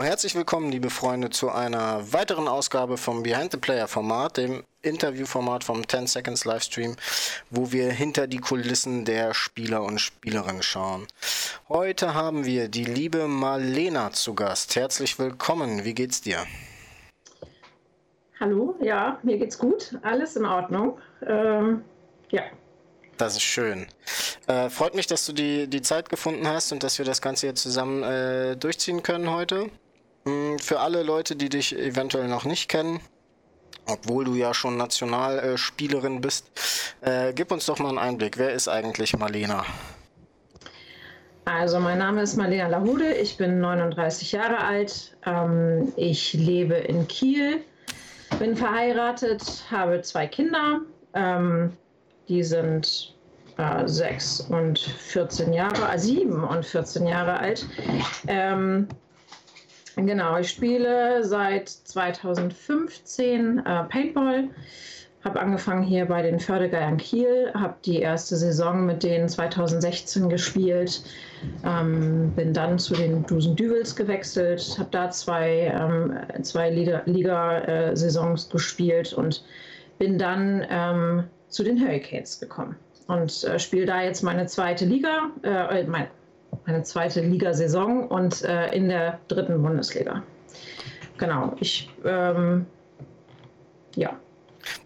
Herzlich willkommen, liebe Freunde, zu einer weiteren Ausgabe vom Behind the Player Format, dem Interviewformat vom 10 Seconds Livestream, wo wir hinter die Kulissen der Spieler und Spielerinnen schauen. Heute haben wir die liebe Marlena zu Gast. Herzlich willkommen. Wie geht's dir? Hallo, ja, mir geht's gut. Alles in Ordnung. Ähm, ja. Das ist schön. Äh, freut mich, dass du die, die Zeit gefunden hast und dass wir das Ganze jetzt zusammen äh, durchziehen können heute. Hm, für alle Leute, die dich eventuell noch nicht kennen, obwohl du ja schon Nationalspielerin bist, äh, gib uns doch mal einen Einblick. Wer ist eigentlich Marlena? Also mein Name ist Marlena Lahude, ich bin 39 Jahre alt, ähm, ich lebe in Kiel, bin verheiratet, habe zwei Kinder, ähm, die sind äh, 6 und 14 Jahre, äh, 7 und 14 Jahre alt. Ähm, Genau, ich spiele seit 2015 äh, Paintball. Habe angefangen hier bei den Fördergeiern Kiel, habe die erste Saison mit denen 2016 gespielt, ähm, bin dann zu den Dusen Düvels gewechselt, habe da zwei, ähm, zwei Liga-Saisons äh, gespielt und bin dann ähm, zu den Hurricanes gekommen und äh, spiele da jetzt meine zweite Liga, äh, mein, eine zweite Ligasaison und äh, in der dritten Bundesliga. Genau, ich, ähm, ja.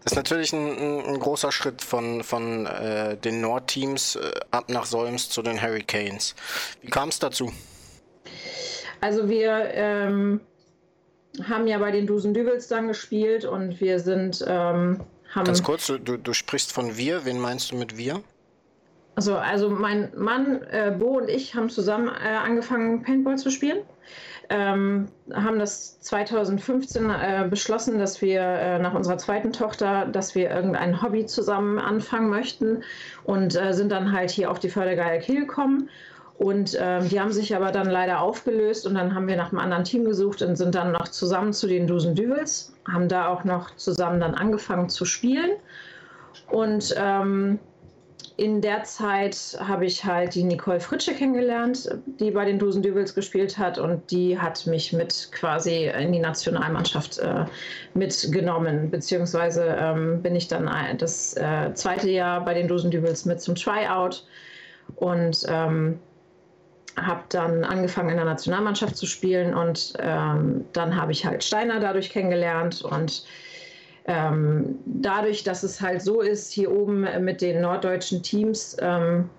Das ist natürlich ein, ein großer Schritt von, von äh, den Nordteams äh, ab nach Solms zu den Hurricanes. Wie kam es dazu? Also wir ähm, haben ja bei den Dusen Dübels dann gespielt und wir sind... Ähm, haben Ganz kurz, du, du sprichst von wir, wen meinst du mit wir? Also, also mein Mann äh, Bo und ich haben zusammen äh, angefangen, Paintball zu spielen. Ähm, haben das 2015 äh, beschlossen, dass wir äh, nach unserer zweiten Tochter, dass wir irgendein Hobby zusammen anfangen möchten und äh, sind dann halt hier auf die Fördergeier Kiel gekommen. Und ähm, die haben sich aber dann leider aufgelöst und dann haben wir nach einem anderen Team gesucht und sind dann noch zusammen zu den Dusen Düvels, haben da auch noch zusammen dann angefangen zu spielen. Und ähm, in der Zeit habe ich halt die Nicole Fritsche kennengelernt, die bei den Dusen Dübels gespielt hat. Und die hat mich mit quasi in die Nationalmannschaft äh, mitgenommen, beziehungsweise ähm, bin ich dann das äh, zweite Jahr bei den Dusen Dübels mit zum Tryout. Und ähm, habe dann angefangen in der Nationalmannschaft zu spielen. Und ähm, dann habe ich halt Steiner dadurch kennengelernt. Und ähm, dadurch, dass es halt so ist, hier oben mit den norddeutschen Teams, ähm,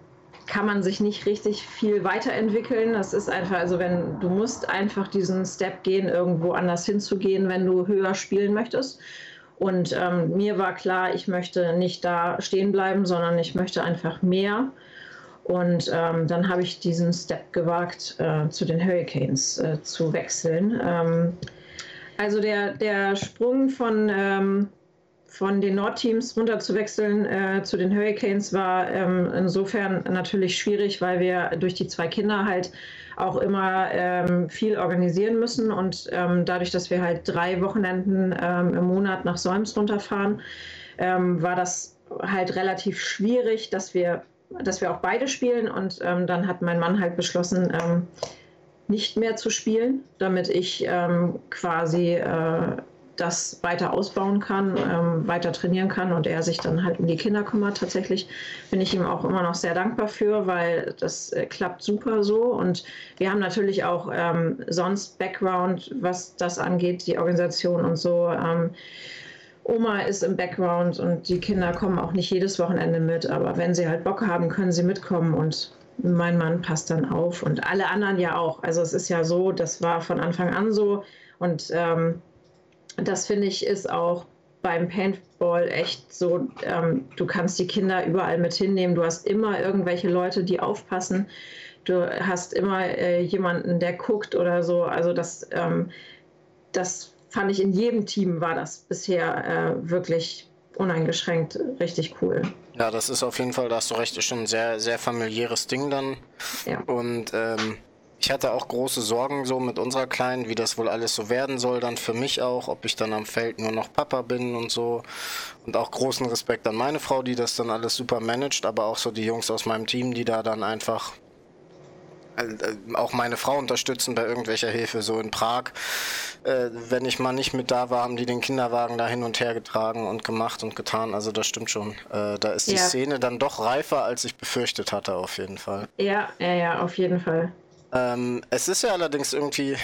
kann man sich nicht richtig viel weiterentwickeln. Das ist einfach, also wenn du musst einfach diesen Step gehen, irgendwo anders hinzugehen, wenn du höher spielen möchtest. Und ähm, mir war klar, ich möchte nicht da stehen bleiben, sondern ich möchte einfach mehr. Und ähm, dann habe ich diesen Step gewagt, äh, zu den Hurricanes äh, zu wechseln. Ähm, also der, der Sprung von, ähm, von den Nordteams runter zu wechseln äh, zu den Hurricanes war ähm, insofern natürlich schwierig, weil wir durch die zwei Kinder halt auch immer ähm, viel organisieren müssen. Und ähm, dadurch, dass wir halt drei Wochenenden ähm, im Monat nach Solms runterfahren, ähm, war das halt relativ schwierig, dass wir, dass wir auch beide spielen. Und dann hat mein Mann halt beschlossen, nicht mehr zu spielen, damit ich ähm, quasi äh, das weiter ausbauen kann, ähm, weiter trainieren kann und er sich dann halt um die Kinder kümmert. Tatsächlich bin ich ihm auch immer noch sehr dankbar für, weil das äh, klappt super so. Und wir haben natürlich auch ähm, sonst Background, was das angeht, die Organisation und so. Ähm, Oma ist im Background und die Kinder kommen auch nicht jedes Wochenende mit, aber wenn sie halt Bock haben, können sie mitkommen und mein Mann passt dann auf und alle anderen ja auch. Also es ist ja so, das war von Anfang an so und ähm, das finde ich ist auch beim Paintball echt so, ähm, du kannst die Kinder überall mit hinnehmen, du hast immer irgendwelche Leute, die aufpassen, du hast immer äh, jemanden, der guckt oder so. Also das, ähm, das fand ich in jedem Team war das bisher äh, wirklich uneingeschränkt richtig cool. Ja, das ist auf jeden Fall, da hast du recht, ist schon ein sehr, sehr familiäres Ding dann. Ja. Und ähm, ich hatte auch große Sorgen so mit unserer Kleinen, wie das wohl alles so werden soll, dann für mich auch, ob ich dann am Feld nur noch Papa bin und so. Und auch großen Respekt an meine Frau, die das dann alles super managt, aber auch so die Jungs aus meinem Team, die da dann einfach auch meine Frau unterstützen bei irgendwelcher Hilfe. So in Prag, äh, wenn ich mal nicht mit da war, haben die den Kinderwagen da hin und her getragen und gemacht und getan. Also das stimmt schon. Äh, da ist die ja. Szene dann doch reifer, als ich befürchtet hatte, auf jeden Fall. Ja, ja, ja, auf jeden Fall. Ähm, es ist ja allerdings irgendwie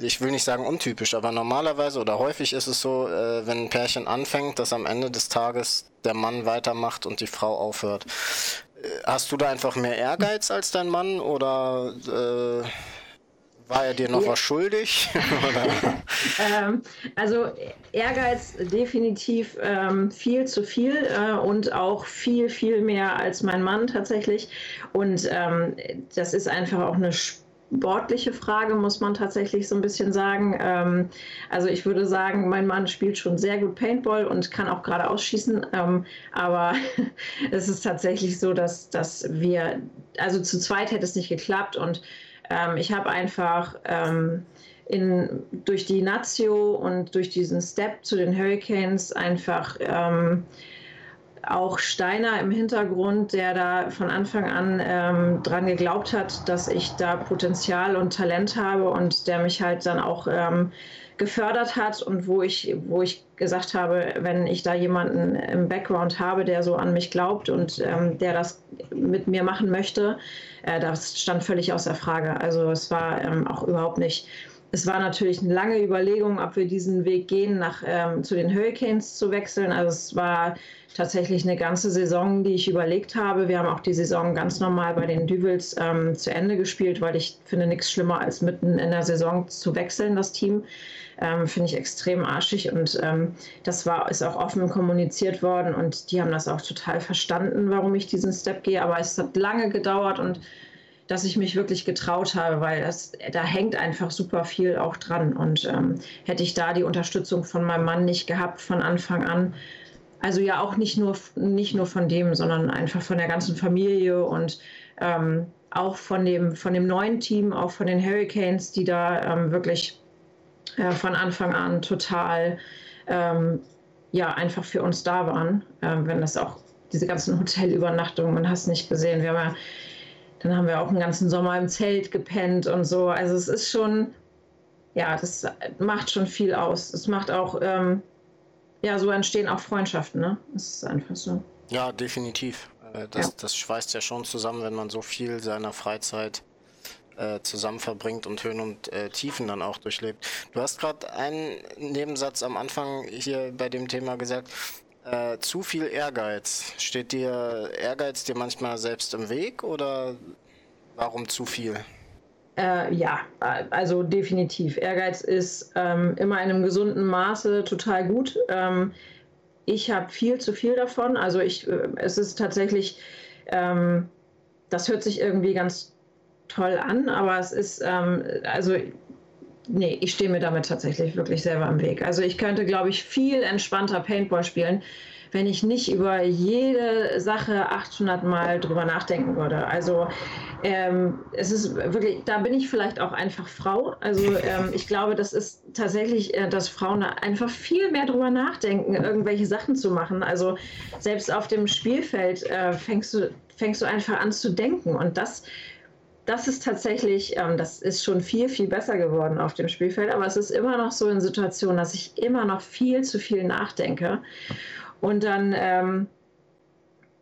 ich will nicht sagen untypisch, aber normalerweise oder häufig ist es so, äh, wenn ein Pärchen anfängt, dass am Ende des Tages der Mann weitermacht und die Frau aufhört. Hast du da einfach mehr Ehrgeiz als dein Mann oder äh, war er dir noch ja. was schuldig? ähm, also Ehrgeiz definitiv ähm, viel zu viel äh, und auch viel, viel mehr als mein Mann tatsächlich. Und ähm, das ist einfach auch eine sportliche Frage, muss man tatsächlich so ein bisschen sagen. Ähm, also ich würde sagen, mein Mann spielt schon sehr gut Paintball und kann auch gerade ausschießen. Ähm, aber es ist tatsächlich so, dass, dass wir, also zu zweit hätte es nicht geklappt und ähm, ich habe einfach ähm, in, durch die Nazio und durch diesen Step zu den Hurricanes einfach ähm, auch Steiner im Hintergrund, der da von Anfang an ähm, dran geglaubt hat, dass ich da Potenzial und Talent habe und der mich halt dann auch ähm, gefördert hat und wo ich, wo ich gesagt habe, wenn ich da jemanden im Background habe, der so an mich glaubt und ähm, der das mit mir machen möchte, äh, das stand völlig außer Frage. Also es war ähm, auch überhaupt nicht es war natürlich eine lange Überlegung, ob wir diesen Weg gehen, nach, ähm, zu den Hurricanes zu wechseln. Also es war tatsächlich eine ganze Saison, die ich überlegt habe. Wir haben auch die Saison ganz normal bei den Düvels ähm, zu Ende gespielt, weil ich finde nichts schlimmer, als mitten in der Saison zu wechseln, das Team. Ähm, finde ich extrem arschig und ähm, das war, ist auch offen kommuniziert worden und die haben das auch total verstanden, warum ich diesen Step gehe. Aber es hat lange gedauert und dass ich mich wirklich getraut habe, weil das, da hängt einfach super viel auch dran. Und ähm, hätte ich da die Unterstützung von meinem Mann nicht gehabt von Anfang an, also ja auch nicht nur, nicht nur von dem, sondern einfach von der ganzen Familie und ähm, auch von dem, von dem neuen Team, auch von den Hurricanes, die da ähm, wirklich äh, von Anfang an total ähm, ja, einfach für uns da waren. Äh, wenn das auch diese ganzen Hotelübernachtungen, man hast nicht gesehen. Wir haben ja dann haben wir auch einen ganzen Sommer im Zelt gepennt und so. Also es ist schon, ja, das macht schon viel aus. Es macht auch, ähm, ja, so entstehen auch Freundschaften, ne? Es ist einfach so. Ja, definitiv. Äh, das, ja. das schweißt ja schon zusammen, wenn man so viel seiner Freizeit äh, zusammen verbringt und Höhen und äh, Tiefen dann auch durchlebt. Du hast gerade einen Nebensatz am Anfang hier bei dem Thema gesagt, äh, zu viel Ehrgeiz. Steht dir Ehrgeiz dir manchmal selbst im Weg oder warum zu viel? Äh, ja, also definitiv. Ehrgeiz ist ähm, immer in einem gesunden Maße total gut. Ähm, ich habe viel zu viel davon. Also ich, äh, es ist tatsächlich, ähm, das hört sich irgendwie ganz toll an, aber es ist, ähm, also nee, ich stehe mir damit tatsächlich wirklich selber im Weg. Also ich könnte, glaube ich, viel entspannter Paintball spielen, wenn ich nicht über jede Sache 800 Mal drüber nachdenken würde. Also ähm, es ist wirklich, da bin ich vielleicht auch einfach Frau. Also ähm, ich glaube, das ist tatsächlich, äh, dass Frauen einfach viel mehr drüber nachdenken, irgendwelche Sachen zu machen. Also selbst auf dem Spielfeld äh, fängst du fängst du einfach an zu denken und das das ist tatsächlich, ähm, das ist schon viel, viel besser geworden auf dem Spielfeld, aber es ist immer noch so in Situationen, dass ich immer noch viel zu viel nachdenke. Und dann, ähm,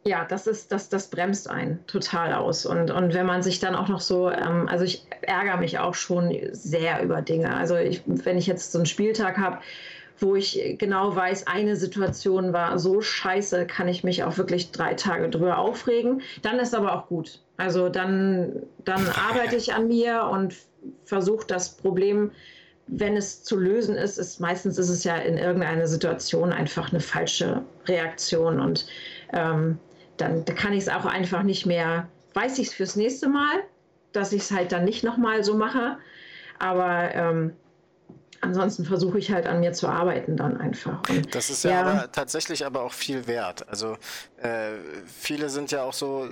ja, das ist, das, das bremst einen total aus. Und, und wenn man sich dann auch noch so, ähm, also ich ärgere mich auch schon sehr über Dinge. Also ich, wenn ich jetzt so einen Spieltag habe, wo ich genau weiß, eine Situation war so scheiße, kann ich mich auch wirklich drei Tage drüber aufregen. Dann ist aber auch gut. Also dann, dann arbeite ich an mir und versuche das Problem, wenn es zu lösen ist, ist meistens ist es ja in irgendeiner Situation einfach eine falsche Reaktion und ähm, dann da kann ich es auch einfach nicht mehr, weiß ich es fürs nächste Mal, dass ich es halt dann nicht nochmal so mache. Aber ähm, ansonsten versuche ich halt an mir zu arbeiten dann einfach. Und, das ist ja, ja aber tatsächlich aber auch viel wert. Also äh, viele sind ja auch so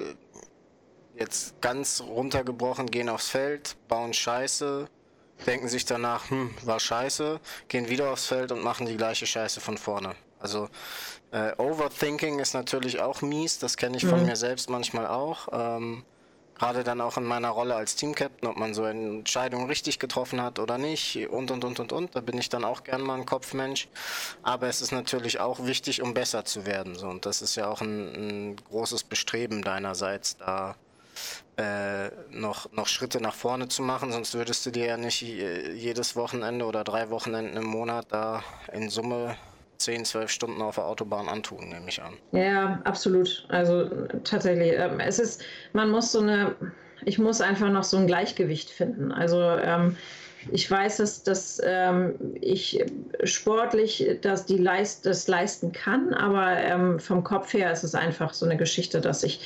jetzt ganz runtergebrochen, gehen aufs Feld, bauen Scheiße, denken sich danach, hm, war Scheiße, gehen wieder aufs Feld und machen die gleiche Scheiße von vorne. Also äh, Overthinking ist natürlich auch mies, das kenne ich von mhm. mir selbst manchmal auch. Ähm, Gerade dann auch in meiner Rolle als Teamcaptain, ob man so eine Entscheidung richtig getroffen hat oder nicht und und und und und. Da bin ich dann auch gern mal ein Kopfmensch. Aber es ist natürlich auch wichtig, um besser zu werden. So. Und das ist ja auch ein, ein großes Bestreben deinerseits, da äh, noch, noch Schritte nach vorne zu machen, sonst würdest du dir ja nicht jedes Wochenende oder drei Wochenenden im Monat da in Summe 10, 12 Stunden auf der Autobahn antun, nehme ich an. Ja, absolut. Also tatsächlich, ähm, es ist, man muss so eine, ich muss einfach noch so ein Gleichgewicht finden. Also ähm, ich weiß, dass, dass ähm, ich sportlich dass die Leist, das leisten kann, aber ähm, vom Kopf her ist es einfach so eine Geschichte, dass ich,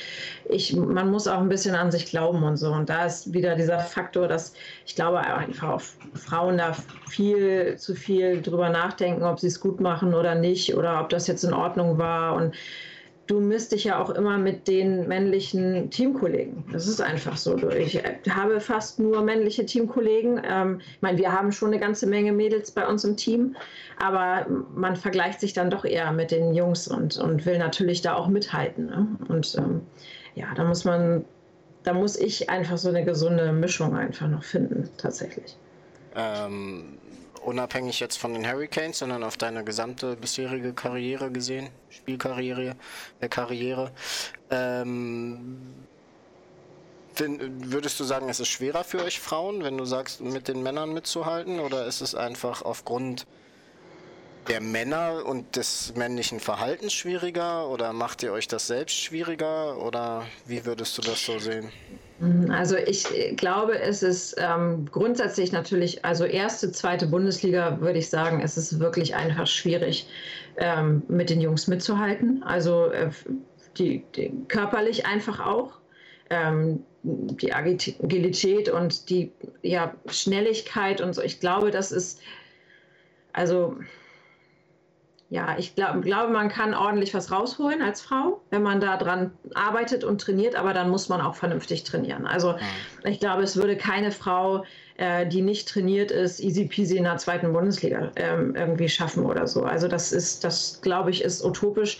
ich, man muss auch ein bisschen an sich glauben und so. Und da ist wieder dieser Faktor, dass ich glaube einfach auf Frauen da viel zu viel drüber nachdenken, ob sie es gut machen oder nicht oder ob das jetzt in Ordnung war. Und du misst dich ja auch immer mit den männlichen Teamkollegen. Das ist einfach so. Ich habe fast nur männliche Teamkollegen. Ähm, ich meine, wir haben schon eine ganze Menge Mädels bei uns im Team, aber man vergleicht sich dann doch eher mit den Jungs und, und will natürlich da auch mithalten. Ne? Und ähm, ja, da muss man, da muss ich einfach so eine gesunde Mischung einfach noch finden, tatsächlich. Ähm, unabhängig jetzt von den Hurricanes, sondern auf deine gesamte bisherige Karriere gesehen, Spielkarriere, äh, Karriere. Ähm, würdest du sagen, es ist schwerer für euch Frauen, wenn du sagst, mit den Männern mitzuhalten, oder ist es einfach aufgrund der Männer und des männlichen Verhaltens schwieriger, oder macht ihr euch das selbst schwieriger, oder wie würdest du das so sehen? Also ich glaube, es ist ähm, grundsätzlich natürlich, also erste, zweite Bundesliga würde ich sagen, es ist wirklich einfach schwierig, ähm, mit den Jungs mitzuhalten. Also äh, die, die, körperlich einfach auch. Ähm, die Agilität und die ja, Schnelligkeit und so. Ich glaube, das ist, also ja, ich glaub, glaube, man kann ordentlich was rausholen als Frau, wenn man da dran arbeitet und trainiert, aber dann muss man auch vernünftig trainieren. Also ich glaube, es würde keine Frau, äh, die nicht trainiert ist, easy peasy in der zweiten Bundesliga ähm, irgendwie schaffen oder so. Also das ist, das glaube ich, ist utopisch.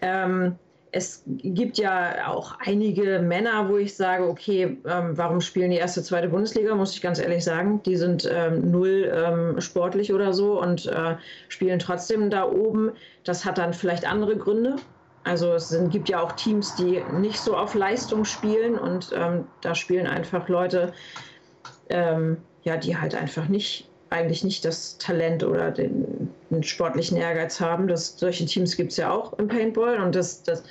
Ähm, es gibt ja auch einige Männer, wo ich sage, okay, ähm, warum spielen die erste, zweite Bundesliga, muss ich ganz ehrlich sagen. Die sind ähm, null ähm, sportlich oder so und äh, spielen trotzdem da oben. Das hat dann vielleicht andere Gründe. Also es sind, gibt ja auch Teams, die nicht so auf Leistung spielen und ähm, da spielen einfach Leute, ähm, ja, die halt einfach nicht eigentlich nicht das Talent oder den, den sportlichen Ehrgeiz haben. Das, solche Teams gibt es ja auch im Paintball und das, das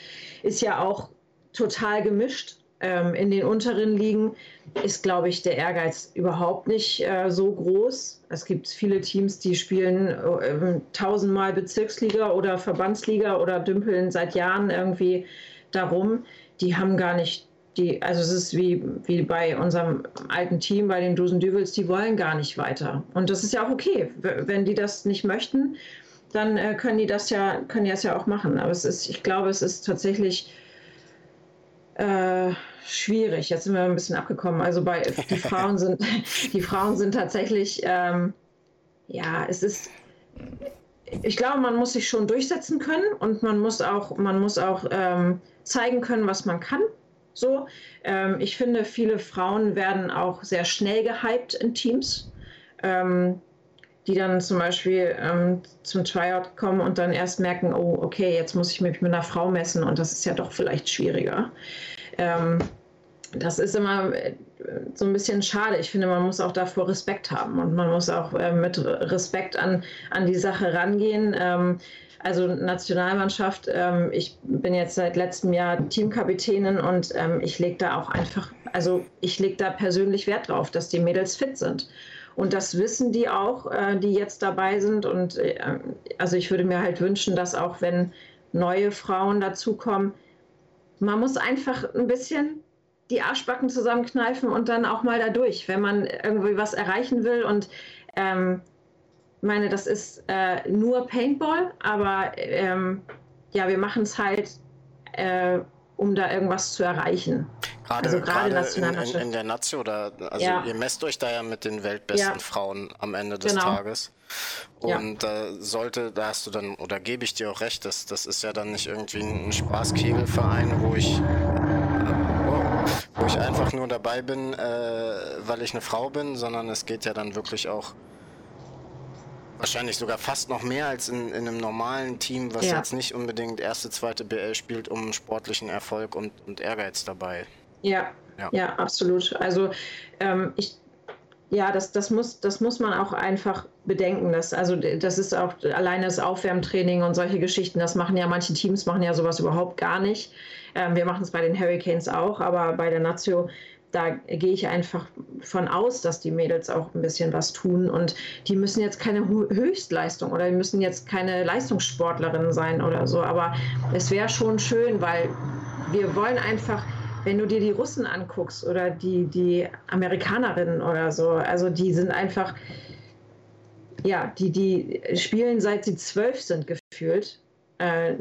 ist ja auch total gemischt. Ähm, in den unteren Ligen ist, glaube ich, der Ehrgeiz überhaupt nicht äh, so groß. Es gibt viele Teams, die spielen äh, tausendmal Bezirksliga oder Verbandsliga oder dümpeln seit Jahren irgendwie darum. Die haben gar nicht die, also es ist wie, wie bei unserem alten Team, bei den Dosen Düvels, die wollen gar nicht weiter. Und das ist ja auch okay. Wenn die das nicht möchten, dann äh, können die das ja, können die das ja auch machen. Aber es ist, ich glaube, es ist tatsächlich äh, schwierig. Jetzt sind wir ein bisschen abgekommen. Also bei die Frauen sind, die Frauen sind tatsächlich, ähm, ja, es ist. Ich glaube, man muss sich schon durchsetzen können und man muss auch, man muss auch ähm, zeigen können, was man kann. So, ähm, ich finde, viele Frauen werden auch sehr schnell gehypt in Teams, ähm, die dann zum Beispiel ähm, zum Tryout kommen und dann erst merken, oh, okay, jetzt muss ich mich mit einer Frau messen und das ist ja doch vielleicht schwieriger. Ähm, das ist immer äh, so ein bisschen schade. Ich finde, man muss auch davor Respekt haben und man muss auch äh, mit Respekt an, an die Sache rangehen. Ähm, also Nationalmannschaft, ähm, ich bin jetzt seit letztem Jahr Teamkapitänin und ähm, ich lege da auch einfach, also ich lege da persönlich Wert drauf, dass die Mädels fit sind. Und das wissen die auch, äh, die jetzt dabei sind. Und äh, also ich würde mir halt wünschen, dass auch wenn neue Frauen dazukommen, man muss einfach ein bisschen die Arschbacken zusammenkneifen und dann auch mal da durch, wenn man irgendwie was erreichen will. Und ähm, meine, das ist äh, nur Paintball, aber ähm, ja, wir machen es halt, äh, um da irgendwas zu erreichen. Gerade, also gerade in, in, in, der Nation oder also ja. ihr messt euch da ja mit den weltbesten ja. Frauen am Ende des genau. Tages. Und ja. äh, sollte, da hast du dann, oder gebe ich dir auch recht, das, das ist ja dann nicht irgendwie ein Spaßkegelverein, wo ich, äh, wo ich einfach nur dabei bin, äh, weil ich eine Frau bin, sondern es geht ja dann wirklich auch wahrscheinlich sogar fast noch mehr als in, in einem normalen Team, was ja. jetzt nicht unbedingt erste, zweite BL spielt, um sportlichen Erfolg und, und Ehrgeiz dabei. Ja, ja, ja absolut. Also ähm, ich ja, das, das, muss, das muss man auch einfach bedenken. Dass, also das ist auch alleine das Aufwärmtraining und solche Geschichten, das machen ja manche Teams, machen ja sowas überhaupt gar nicht. Ähm, wir machen es bei den Hurricanes auch, aber bei der Nazio, da gehe ich einfach von aus, dass die Mädels auch ein bisschen was tun und die müssen jetzt keine Höchstleistung oder die müssen jetzt keine Leistungssportlerinnen sein oder so, aber es wäre schon schön, weil wir wollen einfach wenn du dir die Russen anguckst oder die, die Amerikanerinnen oder so, also die sind einfach, ja, die, die spielen seit sie zwölf sind gefühlt. Äh,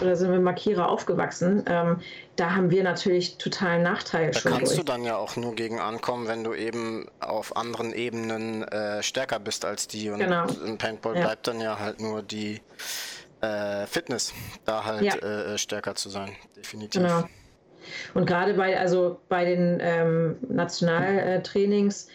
oder sind mit Markierer aufgewachsen, ähm, da haben wir natürlich totalen Nachteil da schon. Kannst durch. du dann ja auch nur gegen ankommen, wenn du eben auf anderen Ebenen äh, stärker bist als die. Und genau. im Paintball ja. bleibt dann ja halt nur die äh, Fitness, da halt ja. Äh, stärker zu sein, definitiv. Genau. Und gerade bei, also bei den ähm, Nationaltrainings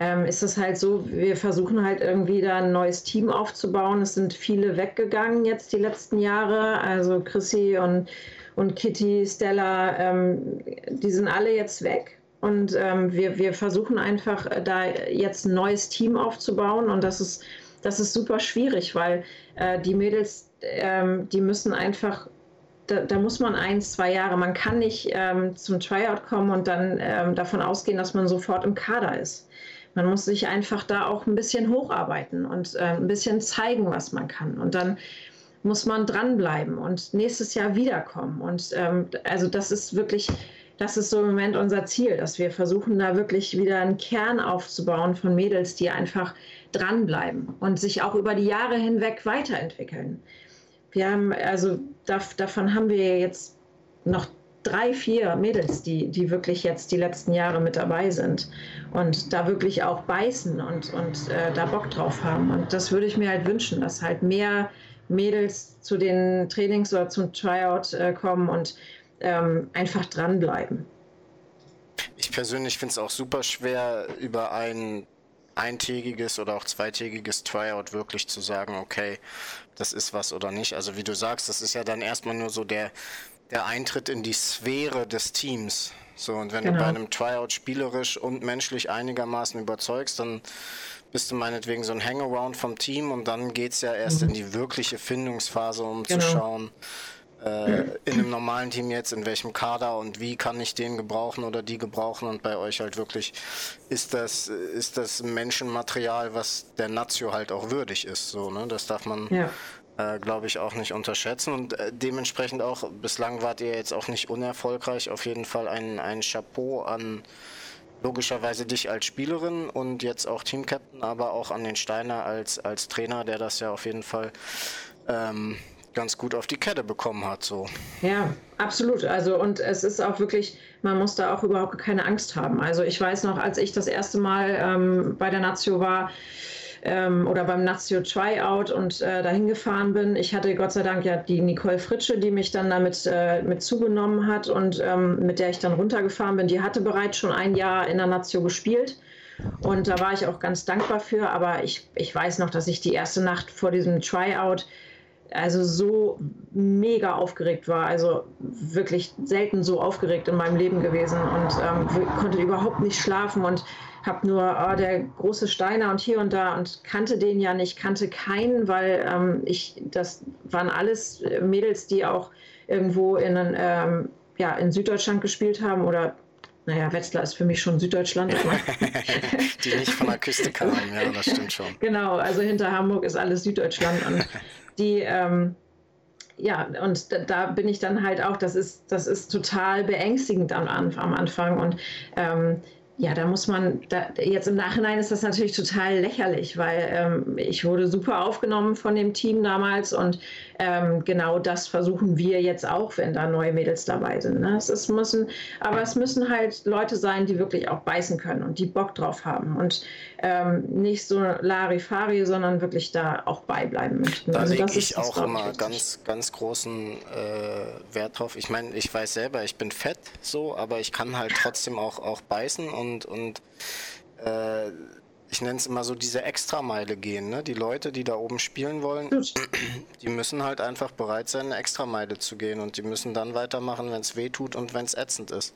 ähm, ist es halt so, wir versuchen halt irgendwie da ein neues Team aufzubauen. Es sind viele weggegangen jetzt die letzten Jahre. Also Chrissy und, und Kitty, Stella, ähm, die sind alle jetzt weg. Und ähm, wir, wir versuchen einfach äh, da jetzt ein neues Team aufzubauen. Und das ist, das ist super schwierig, weil äh, die Mädels, ähm, die müssen einfach da, da, muss man eins, zwei Jahre, man kann nicht ähm, zum Tryout kommen und dann ähm, davon ausgehen, dass man sofort im Kader ist. Man muss sich einfach da auch ein bisschen hocharbeiten und äh, ein bisschen zeigen, was man kann. Und dann muss man dranbleiben und nächstes Jahr wiederkommen. Und ähm, also das ist wirklich, das ist so im Moment unser Ziel, dass wir versuchen, da wirklich wieder einen Kern aufzubauen von Mädels, die einfach dranbleiben und sich auch über die Jahre hinweg weiterentwickeln. Wir haben, also davon haben wir jetzt noch drei, vier Mädels, die, die wirklich jetzt die letzten Jahre mit dabei sind und da wirklich auch beißen und, und äh, da Bock drauf haben. Und das würde ich mir halt wünschen, dass halt mehr Mädels zu den Trainings oder zum Tryout äh, kommen und ähm, einfach dranbleiben. Ich persönlich finde es auch super schwer, über ein eintägiges oder auch zweitägiges Tryout wirklich zu sagen, okay, das ist was oder nicht. Also wie du sagst, das ist ja dann erstmal nur so der, der Eintritt in die Sphäre des Teams. So, und wenn genau. du bei einem Tryout spielerisch und menschlich einigermaßen überzeugst, dann bist du meinetwegen so ein Hangaround vom Team und dann geht es ja erst mhm. in die wirkliche Findungsphase, um genau. zu schauen, äh, in einem normalen Team jetzt, in welchem Kader und wie kann ich den gebrauchen oder die gebrauchen und bei euch halt wirklich, ist das, ist das Menschenmaterial, was der Nazio halt auch würdig ist, so, ne? Das darf man, ja. Äh, glaube ich, auch nicht unterschätzen und äh, dementsprechend auch, bislang wart ihr jetzt auch nicht unerfolgreich, auf jeden Fall ein, ein Chapeau an logischerweise dich als Spielerin und jetzt auch Teamcaptain, aber auch an den Steiner als, als Trainer, der das ja auf jeden Fall ähm, ganz gut auf die Kette bekommen hat. So. Ja, absolut. Also und es ist auch wirklich, man muss da auch überhaupt keine Angst haben. Also ich weiß noch, als ich das erste Mal ähm, bei der Nazio war, ähm, oder beim Nazio Tryout und äh, dahin gefahren bin. Ich hatte Gott sei Dank ja die Nicole Fritsche, die mich dann damit äh, mit zugenommen hat und ähm, mit der ich dann runtergefahren bin. Die hatte bereits schon ein Jahr in der Nazio gespielt. Und da war ich auch ganz dankbar für. Aber ich, ich weiß noch, dass ich die erste Nacht vor diesem Tryout also so mega aufgeregt war. Also wirklich selten so aufgeregt in meinem Leben gewesen und ähm, konnte überhaupt nicht schlafen und habe nur oh, der große Steiner und hier und da und kannte den ja nicht, kannte keinen, weil ähm, ich, das waren alles Mädels, die auch irgendwo in, ähm, ja, in Süddeutschland gespielt haben oder naja, Wetzlar ist für mich schon Süddeutschland. die nicht von der Küste kamen, ja, das stimmt schon. Genau, also hinter Hamburg ist alles Süddeutschland und die, ähm, ja, und da, da, bin ich dann halt auch, das ist, das ist total beängstigend am, am Anfang und ähm, ja, da muss man, da, jetzt im Nachhinein ist das natürlich total lächerlich, weil ähm, ich wurde super aufgenommen von dem Team damals und ähm, genau das versuchen wir jetzt auch, wenn da neue Mädels dabei sind. Ne? Es ist, müssen, aber es müssen halt Leute sein, die wirklich auch beißen können und die Bock drauf haben. Und ähm, nicht so Larifari, sondern wirklich da auch beibleiben möchten. Da also lege ich auch immer ganz, ganz großen äh, Wert drauf. Ich meine, ich weiß selber, ich bin fett so, aber ich kann halt trotzdem auch, auch beißen und, und äh, ich nenne es immer so diese Extrameile gehen. Ne? Die Leute, die da oben spielen wollen, die müssen halt einfach bereit sein, eine Extrameile zu gehen und die müssen dann weitermachen, wenn es weh tut und wenn es ätzend ist.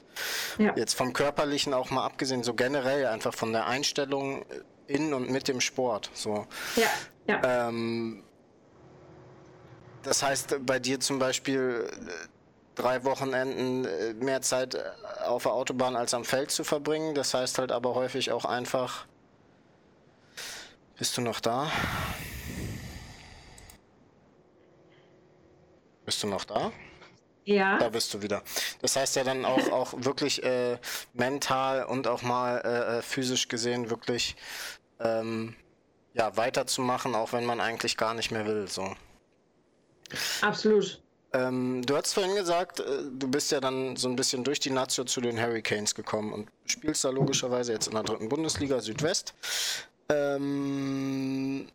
Ja. Jetzt vom Körperlichen auch mal abgesehen, so generell einfach von der Einstellung in und mit dem Sport. So. Ja, ja. Ähm, das heißt, bei dir zum Beispiel äh, drei Wochenenden äh, mehr Zeit äh, auf der Autobahn als am Feld zu verbringen. Das heißt halt aber häufig auch einfach bist du noch da? Bist du noch da? Ja. Da bist du wieder. Das heißt ja dann auch, auch wirklich äh, mental und auch mal äh, äh, physisch gesehen wirklich ähm, ja, weiterzumachen, auch wenn man eigentlich gar nicht mehr will. So. Absolut. Ähm, du hast vorhin gesagt, äh, du bist ja dann so ein bisschen durch die Nazio zu den Hurricanes gekommen und spielst da logischerweise jetzt in der dritten Bundesliga Südwest. Ähm,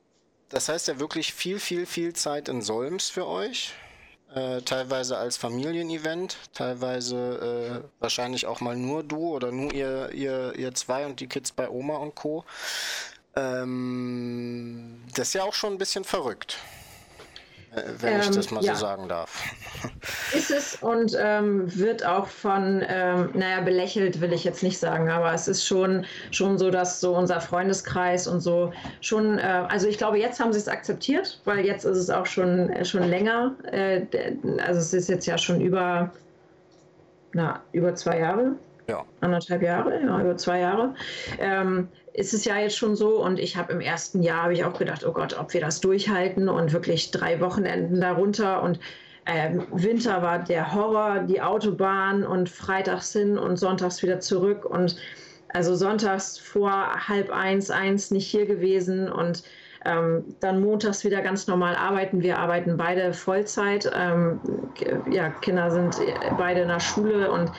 das heißt ja wirklich viel, viel, viel Zeit in Solms für euch. Äh, teilweise als Familienevent, teilweise äh, wahrscheinlich auch mal nur du oder nur ihr, ihr, ihr zwei und die Kids bei Oma und Co. Ähm, das ist ja auch schon ein bisschen verrückt. Äh, wenn ähm, ich das mal ja. so sagen darf. Ist es und ähm, wird auch von, ähm, naja, belächelt will ich jetzt nicht sagen, aber es ist schon, schon so, dass so unser Freundeskreis und so schon, äh, also ich glaube, jetzt haben sie es akzeptiert, weil jetzt ist es auch schon, äh, schon länger, äh, also es ist jetzt ja schon über, na, über zwei Jahre, ja. Anderthalb Jahre, ja, über zwei Jahre. Ähm, ist es ja jetzt schon so und ich habe im ersten Jahr habe ich auch gedacht, oh Gott, ob wir das durchhalten und wirklich drei Wochenenden darunter und ähm, Winter war der Horror, die Autobahn und freitags hin und sonntags wieder zurück und also sonntags vor halb eins, eins nicht hier gewesen und ähm, dann montags wieder ganz normal arbeiten. Wir arbeiten beide Vollzeit. Ähm, ja, Kinder sind beide in der Schule und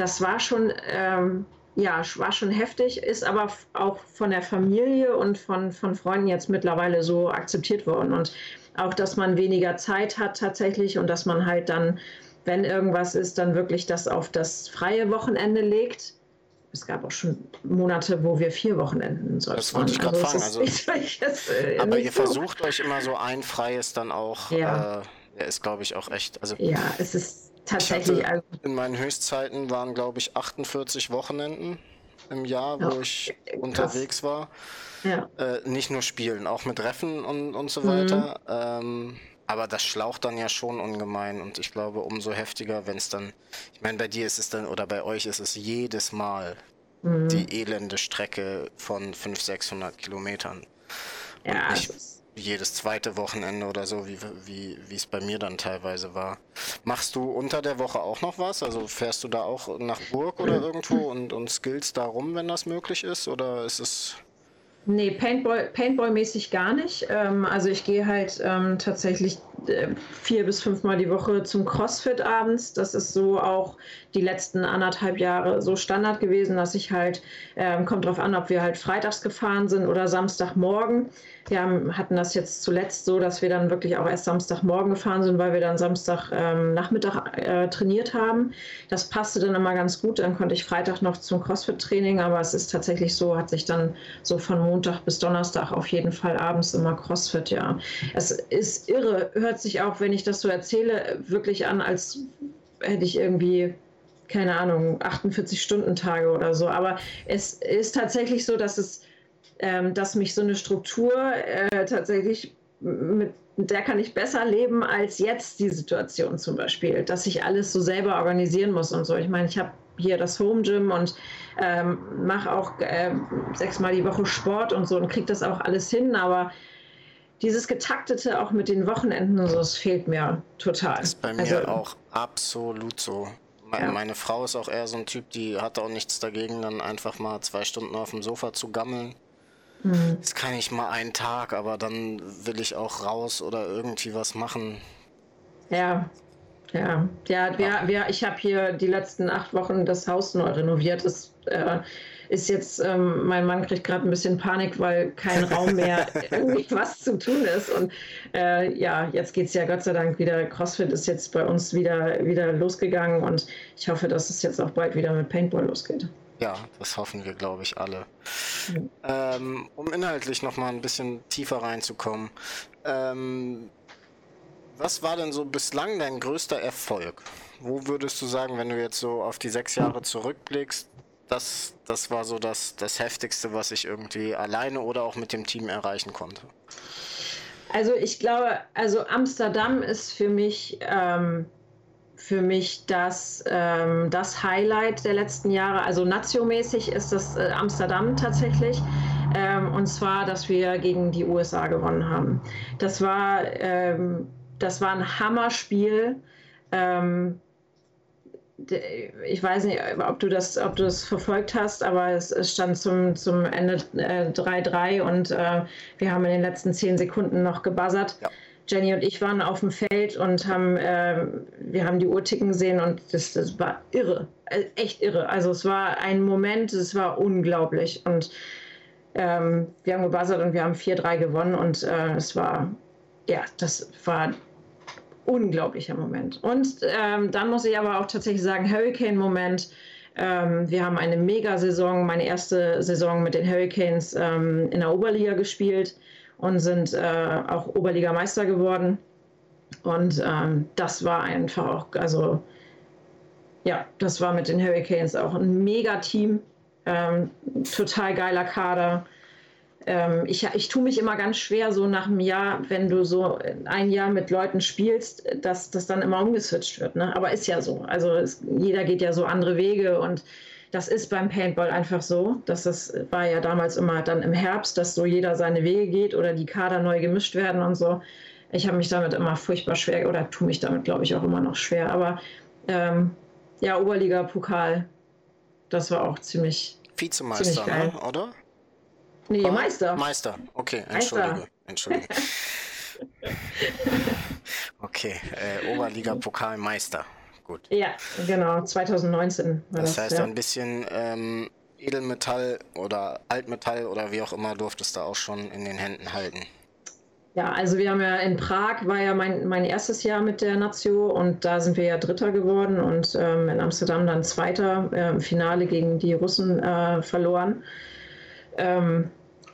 das war schon, ähm, ja, war schon heftig, ist aber auch von der Familie und von, von Freunden jetzt mittlerweile so akzeptiert worden. Und auch, dass man weniger Zeit hat tatsächlich und dass man halt dann, wenn irgendwas ist, dann wirklich das auf das freie Wochenende legt. Es gab auch schon Monate, wo wir vier Wochenenden sollten. Das wollte ich gerade also, fragen. Also, äh, aber ihr so. versucht euch immer so ein freies dann auch. Ja. Äh, ist, glaube ich, auch echt. Also, ja, es ist Tatsächlich. Also in meinen Höchstzeiten waren, glaube ich, 48 Wochenenden im Jahr, wo ja, ich krass. unterwegs war. Ja. Äh, nicht nur spielen, auch mit Reffen und, und so weiter. Mhm. Ähm, aber das schlaucht dann ja schon ungemein und ich glaube, umso heftiger, wenn es dann, ich meine, bei dir ist es dann, oder bei euch ist es jedes Mal mhm. die elende Strecke von 500, 600 Kilometern. Ja, ich, jedes zweite Wochenende oder so, wie wie es bei mir dann teilweise war. Machst du unter der Woche auch noch was? Also fährst du da auch nach Burg oder irgendwo und und skills da rum, wenn das möglich ist, oder ist es Nee, Paintball, Paintball-mäßig gar nicht. Ähm, also ich gehe halt ähm, tatsächlich vier bis fünfmal die Woche zum CrossFit abends. Das ist so auch die letzten anderthalb Jahre so Standard gewesen, dass ich halt, ähm, kommt drauf an, ob wir halt freitags gefahren sind oder Samstagmorgen. Wir haben, hatten das jetzt zuletzt so, dass wir dann wirklich auch erst Samstagmorgen gefahren sind, weil wir dann Samstagnachmittag ähm, äh, trainiert haben. Das passte dann immer ganz gut. Dann konnte ich Freitag noch zum CrossFit-Training, aber es ist tatsächlich so, hat sich dann so von Montag bis Donnerstag auf jeden Fall abends immer CrossFit, ja. Es ist irre, hört sich auch, wenn ich das so erzähle, wirklich an, als hätte ich irgendwie keine Ahnung, 48-Stunden-Tage oder so. Aber es ist tatsächlich so, dass es ähm, dass mich so eine Struktur äh, tatsächlich mit der kann ich besser leben als jetzt die Situation zum Beispiel, dass ich alles so selber organisieren muss und so. Ich meine, ich habe hier das Home Gym und ähm, mache auch äh, sechsmal die Woche Sport und so und kriege das auch alles hin, aber dieses Getaktete auch mit den Wochenenden und so, das fehlt mir total. Das ist bei mir also, auch absolut so. Meine, ja. meine Frau ist auch eher so ein Typ, die hat auch nichts dagegen, dann einfach mal zwei Stunden auf dem Sofa zu gammeln. Mhm. Das kann ich mal einen Tag, aber dann will ich auch raus oder irgendwie was machen. Ja, ja, ja, wir, wir, ich habe hier die letzten acht Wochen das Haus neu renoviert. Das, äh, ist jetzt, ähm, mein Mann kriegt gerade ein bisschen Panik, weil kein Raum mehr irgendwie was zu tun ist. Und äh, ja, jetzt geht es ja Gott sei Dank wieder. CrossFit ist jetzt bei uns wieder, wieder losgegangen und ich hoffe, dass es jetzt auch bald wieder mit Paintball losgeht. Ja, das hoffen wir, glaube ich, alle. Mhm. Ähm, um inhaltlich nochmal ein bisschen tiefer reinzukommen. Ähm, was war denn so bislang dein größter Erfolg? Wo würdest du sagen, wenn du jetzt so auf die sechs Jahre zurückblickst, das, das war so das, das Heftigste, was ich irgendwie alleine oder auch mit dem Team erreichen konnte? Also ich glaube, also Amsterdam ist für mich ähm, für mich das, ähm, das Highlight der letzten Jahre. Also naziomäßig ist das äh, Amsterdam tatsächlich. Ähm, und zwar, dass wir gegen die USA gewonnen haben. Das war, ähm, das war ein Hammerspiel. Ähm, ich weiß nicht, ob du das, ob du das verfolgt hast, aber es, es stand zum, zum Ende äh, 3-3 und äh, wir haben in den letzten zehn Sekunden noch gebuzzert. Ja. Jenny und ich waren auf dem Feld und haben, äh, wir haben die Uhr ticken gesehen und das, das war irre, äh, echt irre. Also es war ein Moment, es war unglaublich und ähm, wir haben gebuzzert und wir haben 4-3 gewonnen und äh, es war, ja, das war unglaublicher Moment. Und ähm, dann muss ich aber auch tatsächlich sagen, Hurricane-Moment. Ähm, wir haben eine Mega-Saison, meine erste Saison mit den Hurricanes ähm, in der Oberliga gespielt und sind äh, auch Oberligameister geworden. Und ähm, das war einfach auch, also ja, das war mit den Hurricanes auch ein Mega-Team, ähm, total geiler Kader. Ähm, ich, ich tue mich immer ganz schwer, so nach einem Jahr, wenn du so ein Jahr mit Leuten spielst, dass das dann immer umgeswitcht wird. Ne? Aber ist ja so. Also es, jeder geht ja so andere Wege und das ist beim Paintball einfach so. Dass das war ja damals immer dann im Herbst, dass so jeder seine Wege geht oder die Kader neu gemischt werden und so. Ich habe mich damit immer furchtbar schwer oder tue mich damit, glaube ich, auch immer noch schwer. Aber ähm, ja, Oberliga-Pokal, das war auch ziemlich. Vizemeister, ziemlich geil. Ne? oder? Nee? Meister. Meister, okay, entschuldige. Meister. Entschuldige. okay, äh, Oberliga-Pokalmeister gut. Ja, genau, 2019 war das. Das heißt, ja. ein bisschen ähm, Edelmetall oder Altmetall oder wie auch immer durftest du auch schon in den Händen halten. Ja, also wir haben ja in Prag war ja mein, mein erstes Jahr mit der Nazio und da sind wir ja Dritter geworden und ähm, in Amsterdam dann Zweiter äh, im Finale gegen die Russen äh, verloren. Ähm,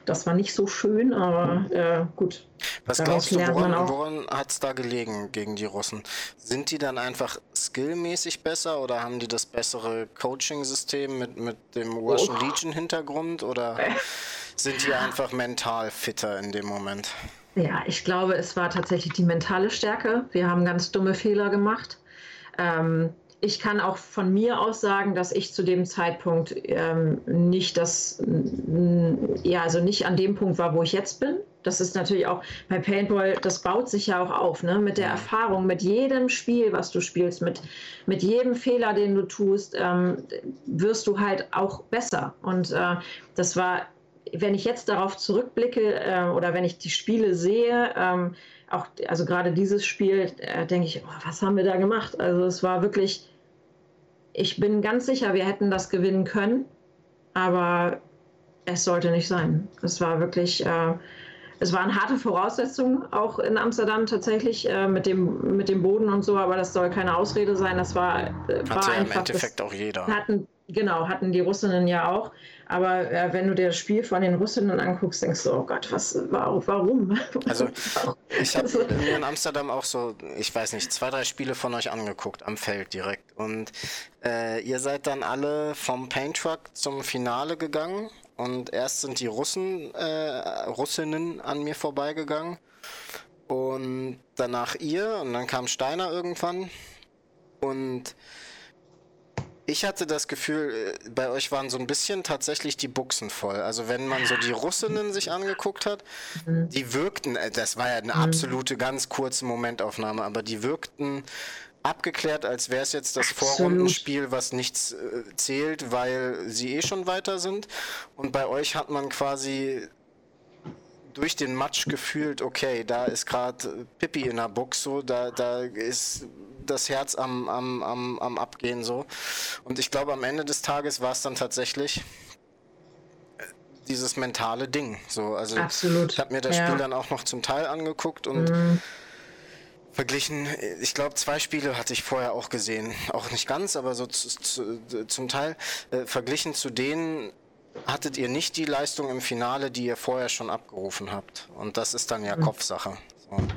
das war nicht so schön, aber äh, gut. Was glaubst du, woran, woran hat es da gelegen gegen die Russen? Sind die dann einfach skillmäßig besser oder haben die das bessere Coaching-System mit, mit dem Russian oh. Legion-Hintergrund oder sind die einfach mental fitter in dem Moment? Ja, ich glaube, es war tatsächlich die mentale Stärke. Wir haben ganz dumme Fehler gemacht. Ähm, ich kann auch von mir aus sagen, dass ich zu dem Zeitpunkt ähm, nicht das, ja, also nicht an dem Punkt war, wo ich jetzt bin. Das ist natürlich auch bei Paintball, das baut sich ja auch auf, ne? Mit der Erfahrung, mit jedem Spiel, was du spielst, mit, mit jedem Fehler, den du tust, ähm, wirst du halt auch besser. Und äh, das war, wenn ich jetzt darauf zurückblicke äh, oder wenn ich die Spiele sehe, ähm, auch, also gerade dieses Spiel, äh, denke ich, oh, was haben wir da gemacht? Also es war wirklich, ich bin ganz sicher, wir hätten das gewinnen können, aber es sollte nicht sein. Es war wirklich, äh, es waren harte Voraussetzungen, auch in Amsterdam tatsächlich, äh, mit, dem, mit dem Boden und so, aber das soll keine Ausrede sein. Das war, äh, war ja einfach. Im Endeffekt das, auch jeder. Hatten, genau, hatten die Russinnen ja auch. Aber äh, wenn du dir das Spiel von den Russinnen anguckst, denkst du, oh Gott, was, warum? Also, ich habe mir in Amsterdam auch so, ich weiß nicht, zwei, drei Spiele von euch angeguckt, am Feld direkt. Und äh, ihr seid dann alle vom Paint Truck zum Finale gegangen. Und erst sind die Russen, äh, Russinnen an mir vorbeigegangen. Und danach ihr. Und dann kam Steiner irgendwann. Und ich hatte das Gefühl, äh, bei euch waren so ein bisschen tatsächlich die Buchsen voll. Also wenn man so die Russinnen sich angeguckt hat, mhm. die wirkten, äh, das war ja eine mhm. absolute ganz kurze Momentaufnahme, aber die wirkten abgeklärt, als wäre es jetzt das Absolut. Vorrundenspiel, was nichts äh, zählt, weil sie eh schon weiter sind. Und bei euch hat man quasi durch den Match gefühlt, okay, da ist gerade Pippi in der Box, so, da, da ist das Herz am, am, am, am Abgehen so. Und ich glaube, am Ende des Tages war es dann tatsächlich dieses mentale Ding. So, also Absolut. ich habe mir das ja. Spiel dann auch noch zum Teil angeguckt und mhm. Verglichen, ich glaube, zwei Spiele hatte ich vorher auch gesehen. Auch nicht ganz, aber so zu, zu, zum Teil äh, verglichen zu denen hattet ihr nicht die Leistung im Finale, die ihr vorher schon abgerufen habt. Und das ist dann ja mhm. Kopfsache.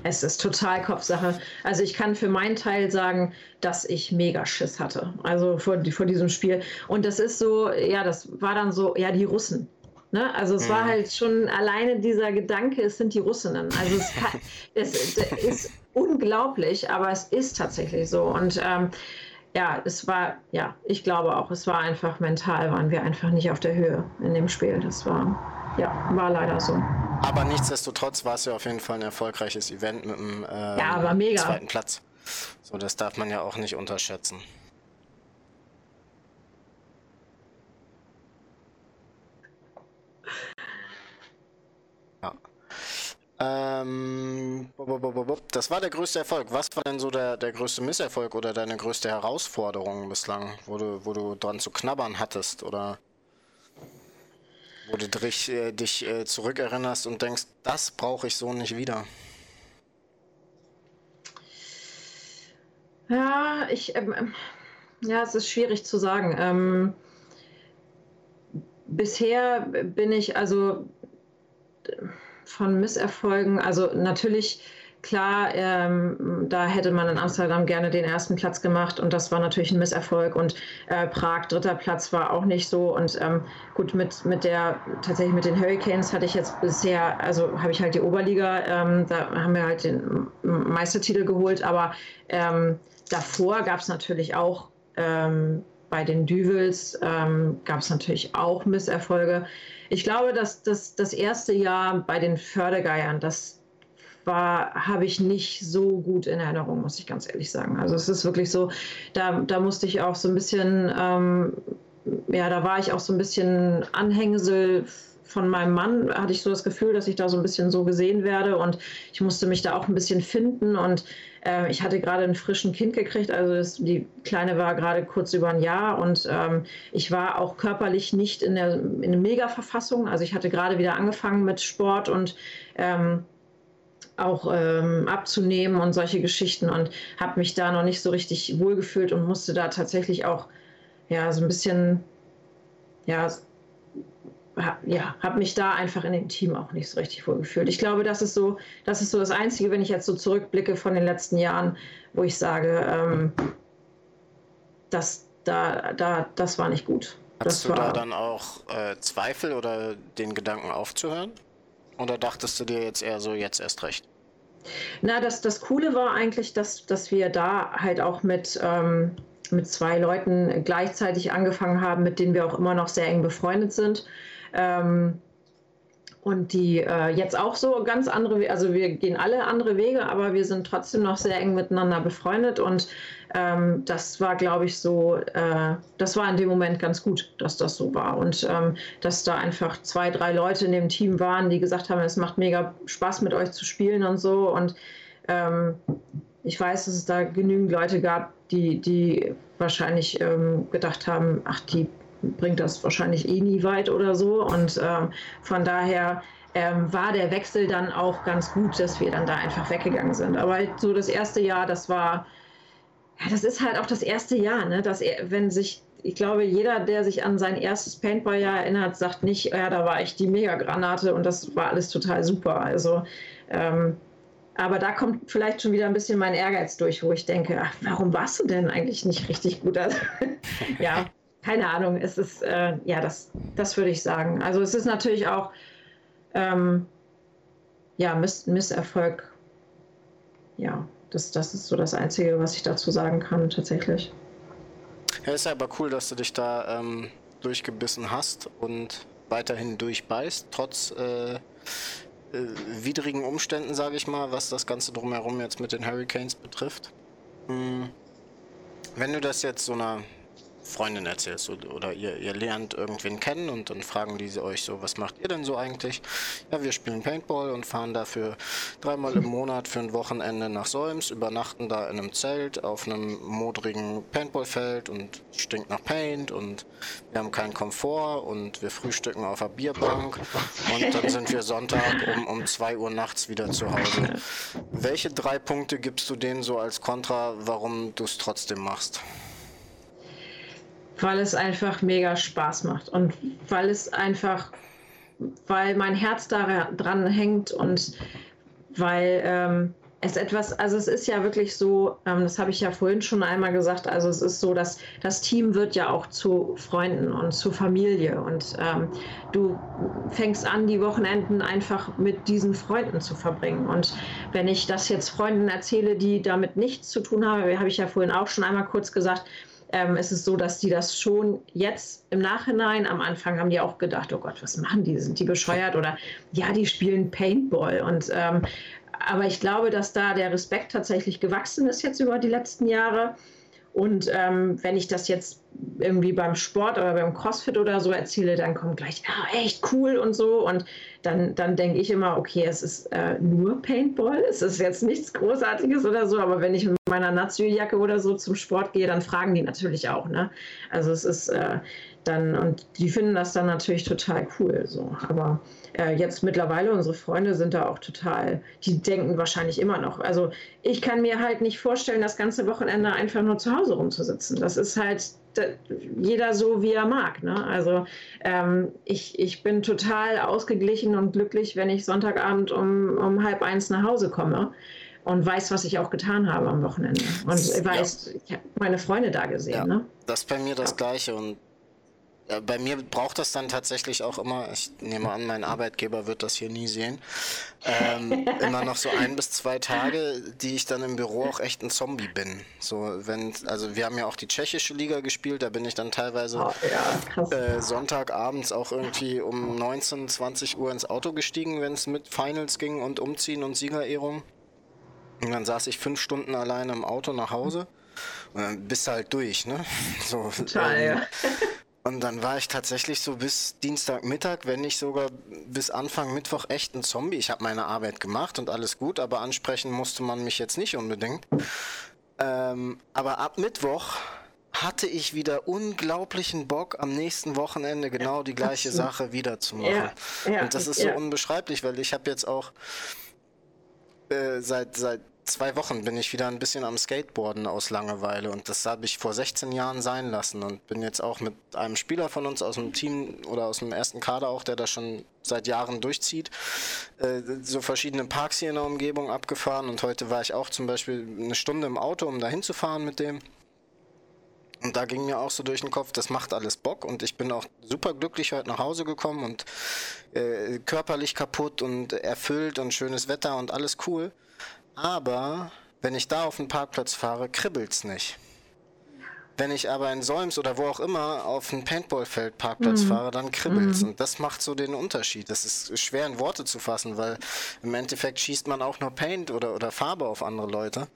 Es ist total Kopfsache. Also ich kann für meinen Teil sagen, dass ich mega Schiss hatte. Also vor, vor diesem Spiel. Und das ist so, ja, das war dann so, ja, die Russen. Ne? Also es mhm. war halt schon alleine dieser Gedanke, es sind die Russinnen. Also es, kann, es, es ist unglaublich, aber es ist tatsächlich so. Und ähm, ja, es war, ja, ich glaube auch, es war einfach mental, waren wir einfach nicht auf der Höhe in dem Spiel. Das war, ja, war leider so. Aber nichtsdestotrotz war es ja auf jeden Fall ein erfolgreiches Event mit dem ähm, ja, zweiten Platz. So, das darf man ja auch nicht unterschätzen. Ähm, das war der größte Erfolg. Was war denn so der, der größte Misserfolg oder deine größte Herausforderung bislang, wo du, wo du dran zu knabbern hattest? Oder wo du dich, äh, dich äh, zurückerinnerst und denkst, das brauche ich so nicht wieder? Ja, ich, ähm, ähm, ja, es ist schwierig zu sagen. Ähm, bisher bin ich also von Misserfolgen, also natürlich Klar, ähm, da hätte man in Amsterdam gerne den ersten Platz gemacht und das war natürlich ein Misserfolg. Und äh, Prag, dritter Platz, war auch nicht so. Und ähm, gut, mit, mit der, tatsächlich mit den Hurricanes hatte ich jetzt bisher, also habe ich halt die Oberliga, ähm, da haben wir halt den Meistertitel geholt. Aber ähm, davor gab es natürlich auch ähm, bei den Düvels, ähm, gab es natürlich auch Misserfolge. Ich glaube, dass das, das erste Jahr bei den Fördergeiern, das war, habe ich nicht so gut in Erinnerung, muss ich ganz ehrlich sagen. Also es ist wirklich so, da, da musste ich auch so ein bisschen, ähm, ja, da war ich auch so ein bisschen Anhängsel von meinem Mann hatte ich so das Gefühl, dass ich da so ein bisschen so gesehen werde und ich musste mich da auch ein bisschen finden und äh, ich hatte gerade ein frischen Kind gekriegt, also das, die Kleine war gerade kurz über ein Jahr und ähm, ich war auch körperlich nicht in der in Mega-Verfassung, also ich hatte gerade wieder angefangen mit Sport und ähm, auch ähm, abzunehmen und solche Geschichten und habe mich da noch nicht so richtig wohlgefühlt und musste da tatsächlich auch ja so ein bisschen ja ja, habe mich da einfach in dem Team auch nicht so richtig wohlgefühlt. Ich glaube, das ist so, das ist so das Einzige, wenn ich jetzt so zurückblicke von den letzten Jahren, wo ich sage, ähm, das, da, da, das war nicht gut. Hattest du da dann auch äh, Zweifel oder den Gedanken aufzuhören? Oder dachtest du dir jetzt eher so, jetzt erst recht? Na, das, das Coole war eigentlich, dass, dass wir da halt auch mit, ähm, mit zwei Leuten gleichzeitig angefangen haben, mit denen wir auch immer noch sehr eng befreundet sind. Ähm, und die äh, jetzt auch so ganz andere, also wir gehen alle andere Wege, aber wir sind trotzdem noch sehr eng miteinander befreundet und ähm, das war, glaube ich, so, äh, das war in dem Moment ganz gut, dass das so war und ähm, dass da einfach zwei, drei Leute in dem Team waren, die gesagt haben, es macht mega Spaß mit euch zu spielen und so und ähm, ich weiß, dass es da genügend Leute gab, die, die wahrscheinlich ähm, gedacht haben, ach, die bringt das wahrscheinlich eh nie weit oder so. Und ähm, von daher ähm, war der Wechsel dann auch ganz gut, dass wir dann da einfach weggegangen sind. Aber so das erste Jahr, das war, ja, das ist halt auch das erste Jahr, ne? Dass er, wenn sich, ich glaube, jeder, der sich an sein erstes Paintball-Jahr erinnert, sagt nicht, ja, da war ich die Mega-Granate und das war alles total super. Also, ähm, aber da kommt vielleicht schon wieder ein bisschen mein Ehrgeiz durch, wo ich denke, ach, warum warst du denn eigentlich nicht richtig gut? Also, ja, keine Ahnung, es ist, äh, ja, das, das würde ich sagen. Also es ist natürlich auch, ähm, ja, Miss, Misserfolg. Ja, das, das ist so das Einzige, was ich dazu sagen kann, tatsächlich. Ja, ist aber cool, dass du dich da ähm, durchgebissen hast und weiterhin durchbeißt, trotz äh, äh, widrigen Umständen, sage ich mal, was das Ganze drumherum jetzt mit den Hurricanes betrifft. Hm. Wenn du das jetzt so einer Freundin erzählst oder ihr, ihr lernt irgendwen kennen und dann fragen die euch so, was macht ihr denn so eigentlich? Ja, wir spielen Paintball und fahren dafür dreimal im Monat für ein Wochenende nach Solms, übernachten da in einem Zelt auf einem modrigen Paintballfeld und stinkt nach Paint und wir haben keinen Komfort und wir frühstücken auf der Bierbank und dann sind wir Sonntag um, um 2 Uhr nachts wieder zu Hause. Welche drei Punkte gibst du denen so als Kontra, warum du es trotzdem machst? Weil es einfach mega Spaß macht und weil es einfach, weil mein Herz daran hängt und weil ähm, es etwas, also es ist ja wirklich so, ähm, das habe ich ja vorhin schon einmal gesagt, also es ist so, dass das Team wird ja auch zu Freunden und zu Familie und ähm, du fängst an, die Wochenenden einfach mit diesen Freunden zu verbringen. Und wenn ich das jetzt Freunden erzähle, die damit nichts zu tun haben, habe ich ja vorhin auch schon einmal kurz gesagt, ähm, es ist so, dass die das schon jetzt im Nachhinein, am Anfang haben die auch gedacht, oh Gott, was machen die? Sind die bescheuert? Oder ja, die spielen Paintball. Und ähm, aber ich glaube, dass da der Respekt tatsächlich gewachsen ist jetzt über die letzten Jahre. Und ähm, wenn ich das jetzt irgendwie beim Sport oder beim CrossFit oder so erzähle, dann kommt gleich, ja, echt cool und so. Und dann, dann denke ich immer, okay, es ist äh, nur Paintball, es ist jetzt nichts Großartiges oder so, aber wenn ich mit meiner Nazio-Jacke oder so zum Sport gehe, dann fragen die natürlich auch. Ne? Also es ist äh, dann, und die finden das dann natürlich total cool. So. Aber äh, jetzt mittlerweile, unsere Freunde sind da auch total, die denken wahrscheinlich immer noch. Also ich kann mir halt nicht vorstellen, das ganze Wochenende einfach nur zu Hause rumzusitzen. Das ist halt jeder so, wie er mag. Ne? Also ähm, ich, ich bin total ausgeglichen und glücklich, wenn ich Sonntagabend um, um halb eins nach Hause komme und weiß, was ich auch getan habe am Wochenende. Und weiß, ja. ich habe meine Freunde da gesehen. Ja, ne? Das ist bei mir das Gleiche und bei mir braucht das dann tatsächlich auch immer, ich nehme an, mein Arbeitgeber wird das hier nie sehen, ähm, immer noch so ein bis zwei Tage, die ich dann im Büro auch echt ein Zombie bin. So, wenn, also wir haben ja auch die tschechische Liga gespielt, da bin ich dann teilweise oh, ja, äh, Sonntagabends auch irgendwie um 19, 20 Uhr ins Auto gestiegen, wenn es mit Finals ging und Umziehen und Siegerehrung. Und dann saß ich fünf Stunden alleine im Auto nach Hause. Und dann bist du halt durch, ne? So, Total, ähm, ja. Und dann war ich tatsächlich so bis Dienstagmittag, wenn nicht sogar bis Anfang Mittwoch echt ein Zombie. Ich habe meine Arbeit gemacht und alles gut, aber ansprechen musste man mich jetzt nicht unbedingt. Ähm, aber ab Mittwoch hatte ich wieder unglaublichen Bock, am nächsten Wochenende genau die gleiche Sache wieder zu machen. Ja, ja, und das ist so unbeschreiblich, weil ich habe jetzt auch äh, seit, seit zwei Wochen bin ich wieder ein bisschen am Skateboarden aus Langeweile und das habe ich vor 16 Jahren sein lassen und bin jetzt auch mit einem Spieler von uns aus dem Team oder aus dem ersten Kader auch, der das schon seit Jahren durchzieht, äh, so verschiedene Parks hier in der Umgebung abgefahren und heute war ich auch zum Beispiel eine Stunde im Auto, um da hinzufahren mit dem. Und da ging mir auch so durch den Kopf, das macht alles Bock und ich bin auch super glücklich heute nach Hause gekommen und äh, körperlich kaputt und erfüllt und schönes Wetter und alles cool. Aber wenn ich da auf den Parkplatz fahre, kribbelt's nicht. Wenn ich aber in Solms oder wo auch immer auf ein Paintballfeld Parkplatz mhm. fahre, dann kribbelt's. Mhm. Und das macht so den Unterschied. Das ist schwer in Worte zu fassen, weil im Endeffekt schießt man auch nur Paint oder, oder Farbe auf andere Leute.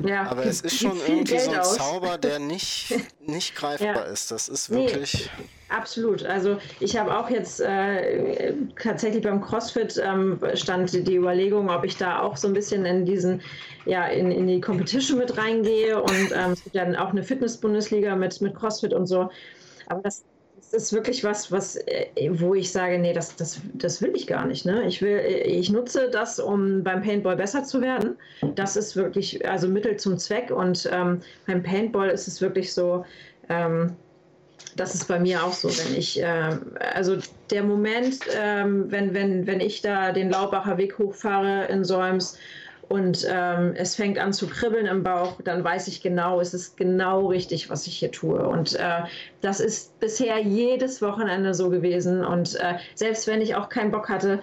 Ja, aber es ist schon irgendwie Geld so ein aus. Zauber, der nicht, nicht greifbar ja. ist. Das ist wirklich. Nee. Absolut. Also ich habe auch jetzt äh, tatsächlich beim CrossFit ähm, stand die Überlegung, ob ich da auch so ein bisschen in diesen, ja, in, in die Competition mit reingehe und ähm, es gibt ja auch eine Fitness-Bundesliga mit, mit CrossFit und so. Aber das, das ist wirklich was, was, äh, wo ich sage, nee, das, das, das will ich gar nicht. Ne? Ich will, ich nutze das, um beim Paintball besser zu werden. Das ist wirklich also Mittel zum Zweck und ähm, beim Paintball ist es wirklich so, ähm, das ist bei mir auch so, wenn ich, äh, also der Moment, äh, wenn, wenn, wenn ich da den Laubacher Weg hochfahre in Solms und ähm, es fängt an zu kribbeln im Bauch, dann weiß ich genau, es ist genau richtig, was ich hier tue. Und äh, das ist bisher jedes Wochenende so gewesen. Und äh, selbst wenn ich auch keinen Bock hatte,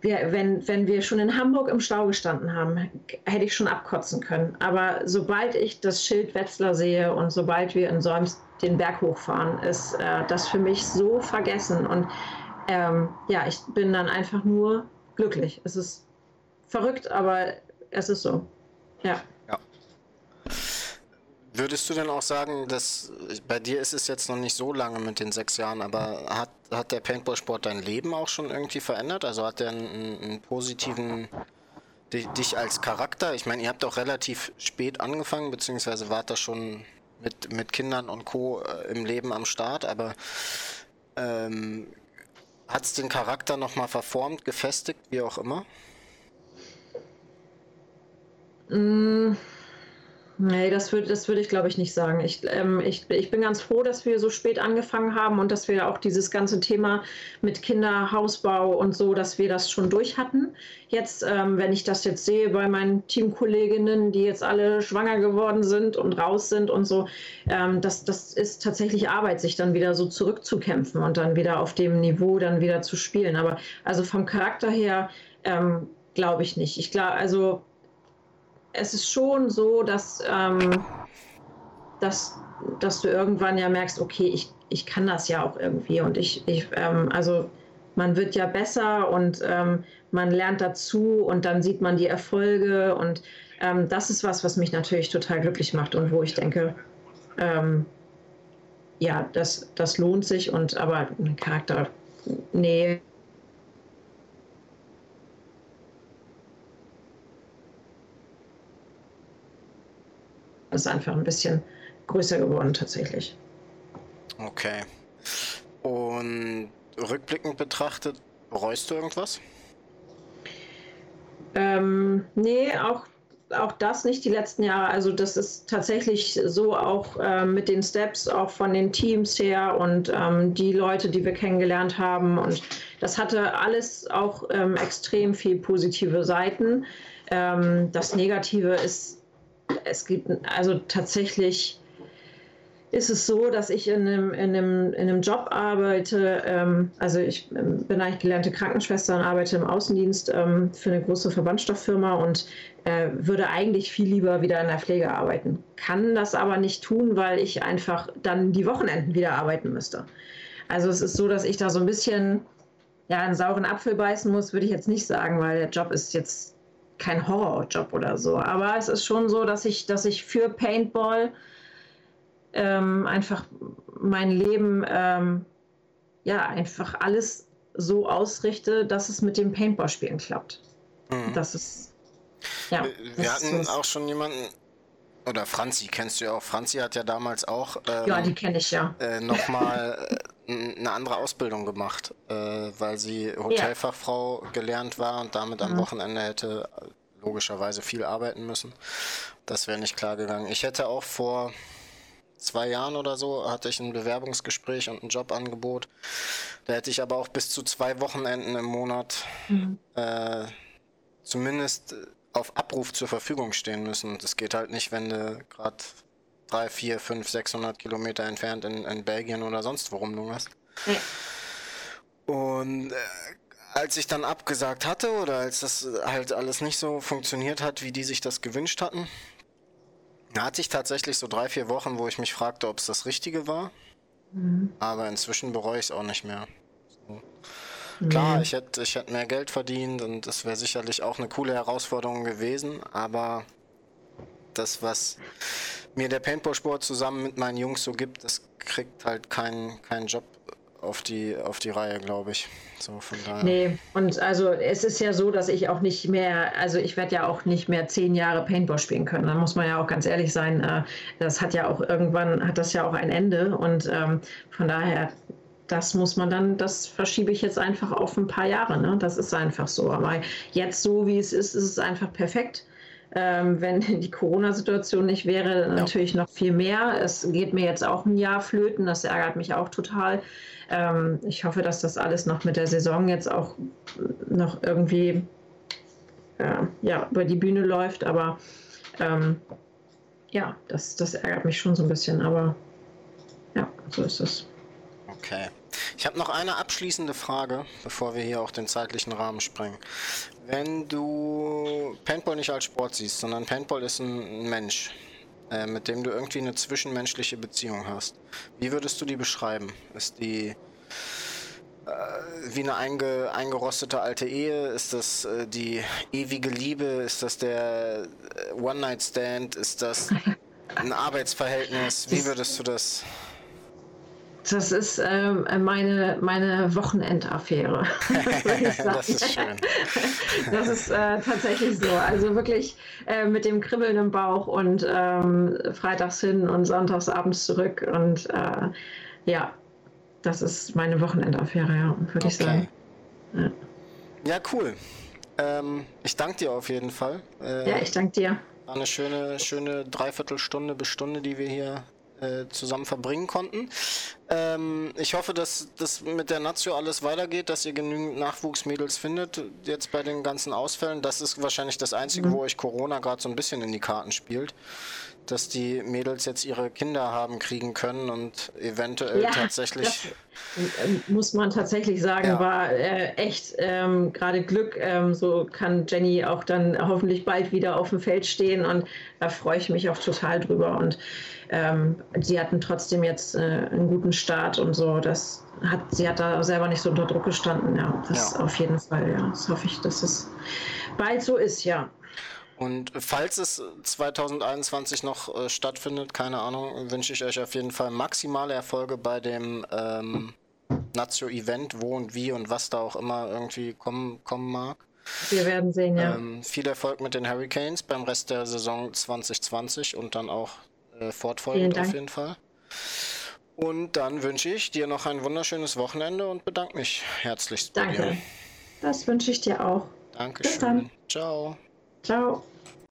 wir, wenn, wenn wir schon in Hamburg im Stau gestanden haben, hätte ich schon abkotzen können. Aber sobald ich das Schild Wetzlar sehe und sobald wir in Solms den Berg hochfahren, ist äh, das für mich so vergessen. Und ähm, ja, ich bin dann einfach nur glücklich. Es ist verrückt, aber es ist so. Ja. Würdest du denn auch sagen, dass bei dir ist es jetzt noch nicht so lange mit den sechs Jahren, aber hat, hat der Paintball-Sport dein Leben auch schon irgendwie verändert? Also hat der einen, einen positiven dich, als Charakter? Ich meine, ihr habt auch relativ spät angefangen, beziehungsweise wart da schon mit, mit Kindern und Co. Äh, im Leben am Start, aber ähm, hat es den Charakter nochmal verformt, gefestigt, wie auch immer? Mm. Nee, das würde das würd ich glaube ich nicht sagen. Ich, ähm, ich, ich bin ganz froh, dass wir so spät angefangen haben und dass wir auch dieses ganze Thema mit Kinderhausbau und so, dass wir das schon durch hatten. Jetzt, ähm, wenn ich das jetzt sehe bei meinen Teamkolleginnen, die jetzt alle schwanger geworden sind und raus sind und so, ähm, das, das ist tatsächlich Arbeit, sich dann wieder so zurückzukämpfen und dann wieder auf dem Niveau dann wieder zu spielen. Aber also vom Charakter her ähm, glaube ich nicht. Ich glaube, also es ist schon so, dass, ähm, dass, dass du irgendwann ja merkst, okay, ich, ich kann das ja auch irgendwie. Und ich, ich ähm, also man wird ja besser und ähm, man lernt dazu und dann sieht man die Erfolge. Und ähm, das ist was, was mich natürlich total glücklich macht und wo ich denke, ähm, ja, das, das lohnt sich. Und aber Charakter, nee, ist einfach ein bisschen größer geworden tatsächlich. Okay. Und rückblickend betrachtet, bereust du irgendwas? Ähm, nee, auch, auch das nicht die letzten Jahre. Also das ist tatsächlich so auch äh, mit den Steps, auch von den Teams her und ähm, die Leute, die wir kennengelernt haben. Und das hatte alles auch ähm, extrem viel positive Seiten. Ähm, das Negative ist es gibt also tatsächlich ist es so, dass ich in einem, in einem, in einem Job arbeite. Ähm, also ich ähm, bin eigentlich gelernte Krankenschwester und arbeite im Außendienst ähm, für eine große Verbandstofffirma und äh, würde eigentlich viel lieber wieder in der Pflege arbeiten. Kann das aber nicht tun, weil ich einfach dann die Wochenenden wieder arbeiten müsste. Also es ist so, dass ich da so ein bisschen ja, einen sauren Apfel beißen muss, würde ich jetzt nicht sagen, weil der Job ist jetzt kein Horrorjob oder so. Aber es ist schon so, dass ich, dass ich für Paintball ähm, einfach mein Leben, ähm, ja, einfach alles so ausrichte, dass es mit dem Paintball-Spielen klappt. Mhm. Das ist, ja. Wir, wir hatten ist, auch schon jemanden, oder Franzi, kennst du ja auch. Franzi hat ja damals auch. Ähm, ja, die kenne ich ja. Äh, Nochmal eine andere Ausbildung gemacht, äh, weil sie Hotelfachfrau ja. gelernt war und damit am mhm. Wochenende hätte logischerweise viel arbeiten müssen. Das wäre nicht klar gegangen. Ich hätte auch vor zwei Jahren oder so hatte ich ein Bewerbungsgespräch und ein Jobangebot. Da hätte ich aber auch bis zu zwei Wochenenden im Monat mhm. äh, zumindest auf Abruf zur Verfügung stehen müssen. Das geht halt nicht, wenn du gerade drei, vier, fünf, 600 Kilometer entfernt in, in Belgien oder sonst wo rumlungerst. Ja. Und äh, als ich dann abgesagt hatte oder als das halt alles nicht so funktioniert hat, wie die sich das gewünscht hatten, hatte ich tatsächlich so drei, vier Wochen, wo ich mich fragte, ob es das Richtige war. Mhm. Aber inzwischen bereue ich es auch nicht mehr. So. Klar, ich hätte ich hätt mehr Geld verdient und das wäre sicherlich auch eine coole Herausforderung gewesen, aber das, was mir der Paintball-Sport zusammen mit meinen Jungs so gibt, das kriegt halt kein, kein Job auf die, auf die Reihe, glaube ich. So von daher. Nee, und also es ist ja so, dass ich auch nicht mehr, also ich werde ja auch nicht mehr zehn Jahre Paintball spielen können. Da muss man ja auch ganz ehrlich sein. Äh, das hat ja auch irgendwann, hat das ja auch ein Ende und ähm, von daher das muss man dann, das verschiebe ich jetzt einfach auf ein paar Jahre. Ne? Das ist einfach so. Aber jetzt so, wie es ist, ist es einfach perfekt. Ähm, wenn die Corona-Situation nicht wäre, ja. natürlich noch viel mehr. Es geht mir jetzt auch ein Jahr flöten, das ärgert mich auch total. Ähm, ich hoffe, dass das alles noch mit der Saison jetzt auch noch irgendwie äh, ja, über die Bühne läuft, aber ähm, ja, das, das ärgert mich schon so ein bisschen, aber ja, so ist es. Okay. Ich habe noch eine abschließende Frage, bevor wir hier auch den zeitlichen Rahmen sprengen. Wenn du Paintball nicht als Sport siehst, sondern Paintball ist ein Mensch, äh, mit dem du irgendwie eine zwischenmenschliche Beziehung hast, wie würdest du die beschreiben? Ist die äh, wie eine einge, eingerostete alte Ehe? Ist das äh, die ewige Liebe? Ist das der äh, One-Night-Stand? Ist das ein Arbeitsverhältnis, wie würdest du das das ist äh, meine, meine Wochenendaffäre. das ist schön. das ist äh, tatsächlich so. Also wirklich äh, mit dem Kribbeln im Bauch und ähm, freitags hin und sonntags abends zurück. Und äh, ja, das ist meine Wochenendaffäre, ja, würde okay. ich sagen. Ja, ja cool. Ähm, ich danke dir auf jeden Fall. Äh, ja, ich danke dir. War eine schöne, schöne Dreiviertelstunde bis Stunde, die wir hier äh, zusammen verbringen konnten. Ähm, ich hoffe, dass das mit der Nazio alles weitergeht, dass ihr genügend Nachwuchsmädels findet, jetzt bei den ganzen Ausfällen. Das ist wahrscheinlich das Einzige, mhm. wo euch Corona gerade so ein bisschen in die Karten spielt dass die Mädels jetzt ihre Kinder haben kriegen können und eventuell ja, tatsächlich. Das, muss man tatsächlich sagen, ja. war äh, echt ähm, gerade Glück. Ähm, so kann Jenny auch dann hoffentlich bald wieder auf dem Feld stehen und da freue ich mich auch total drüber. Und ähm, sie hatten trotzdem jetzt äh, einen guten Start und so. Das hat, sie hat da selber nicht so unter Druck gestanden. Ja, das ja. auf jeden Fall. Ja, das hoffe ich, dass es bald so ist. Ja. Und falls es 2021 noch äh, stattfindet, keine Ahnung, wünsche ich euch auf jeden Fall maximale Erfolge bei dem ähm, Nazio-Event, wo und wie und was da auch immer irgendwie kommen, kommen mag. Wir werden sehen, ja. Ähm, viel Erfolg mit den Hurricanes beim Rest der Saison 2020 und dann auch äh, fortfolgend auf jeden Fall. Und dann wünsche ich dir noch ein wunderschönes Wochenende und bedanke mich herzlichst bei Danke. dir. Das wünsche ich dir auch. Dankeschön. Bis dann. Ciao. Ciao.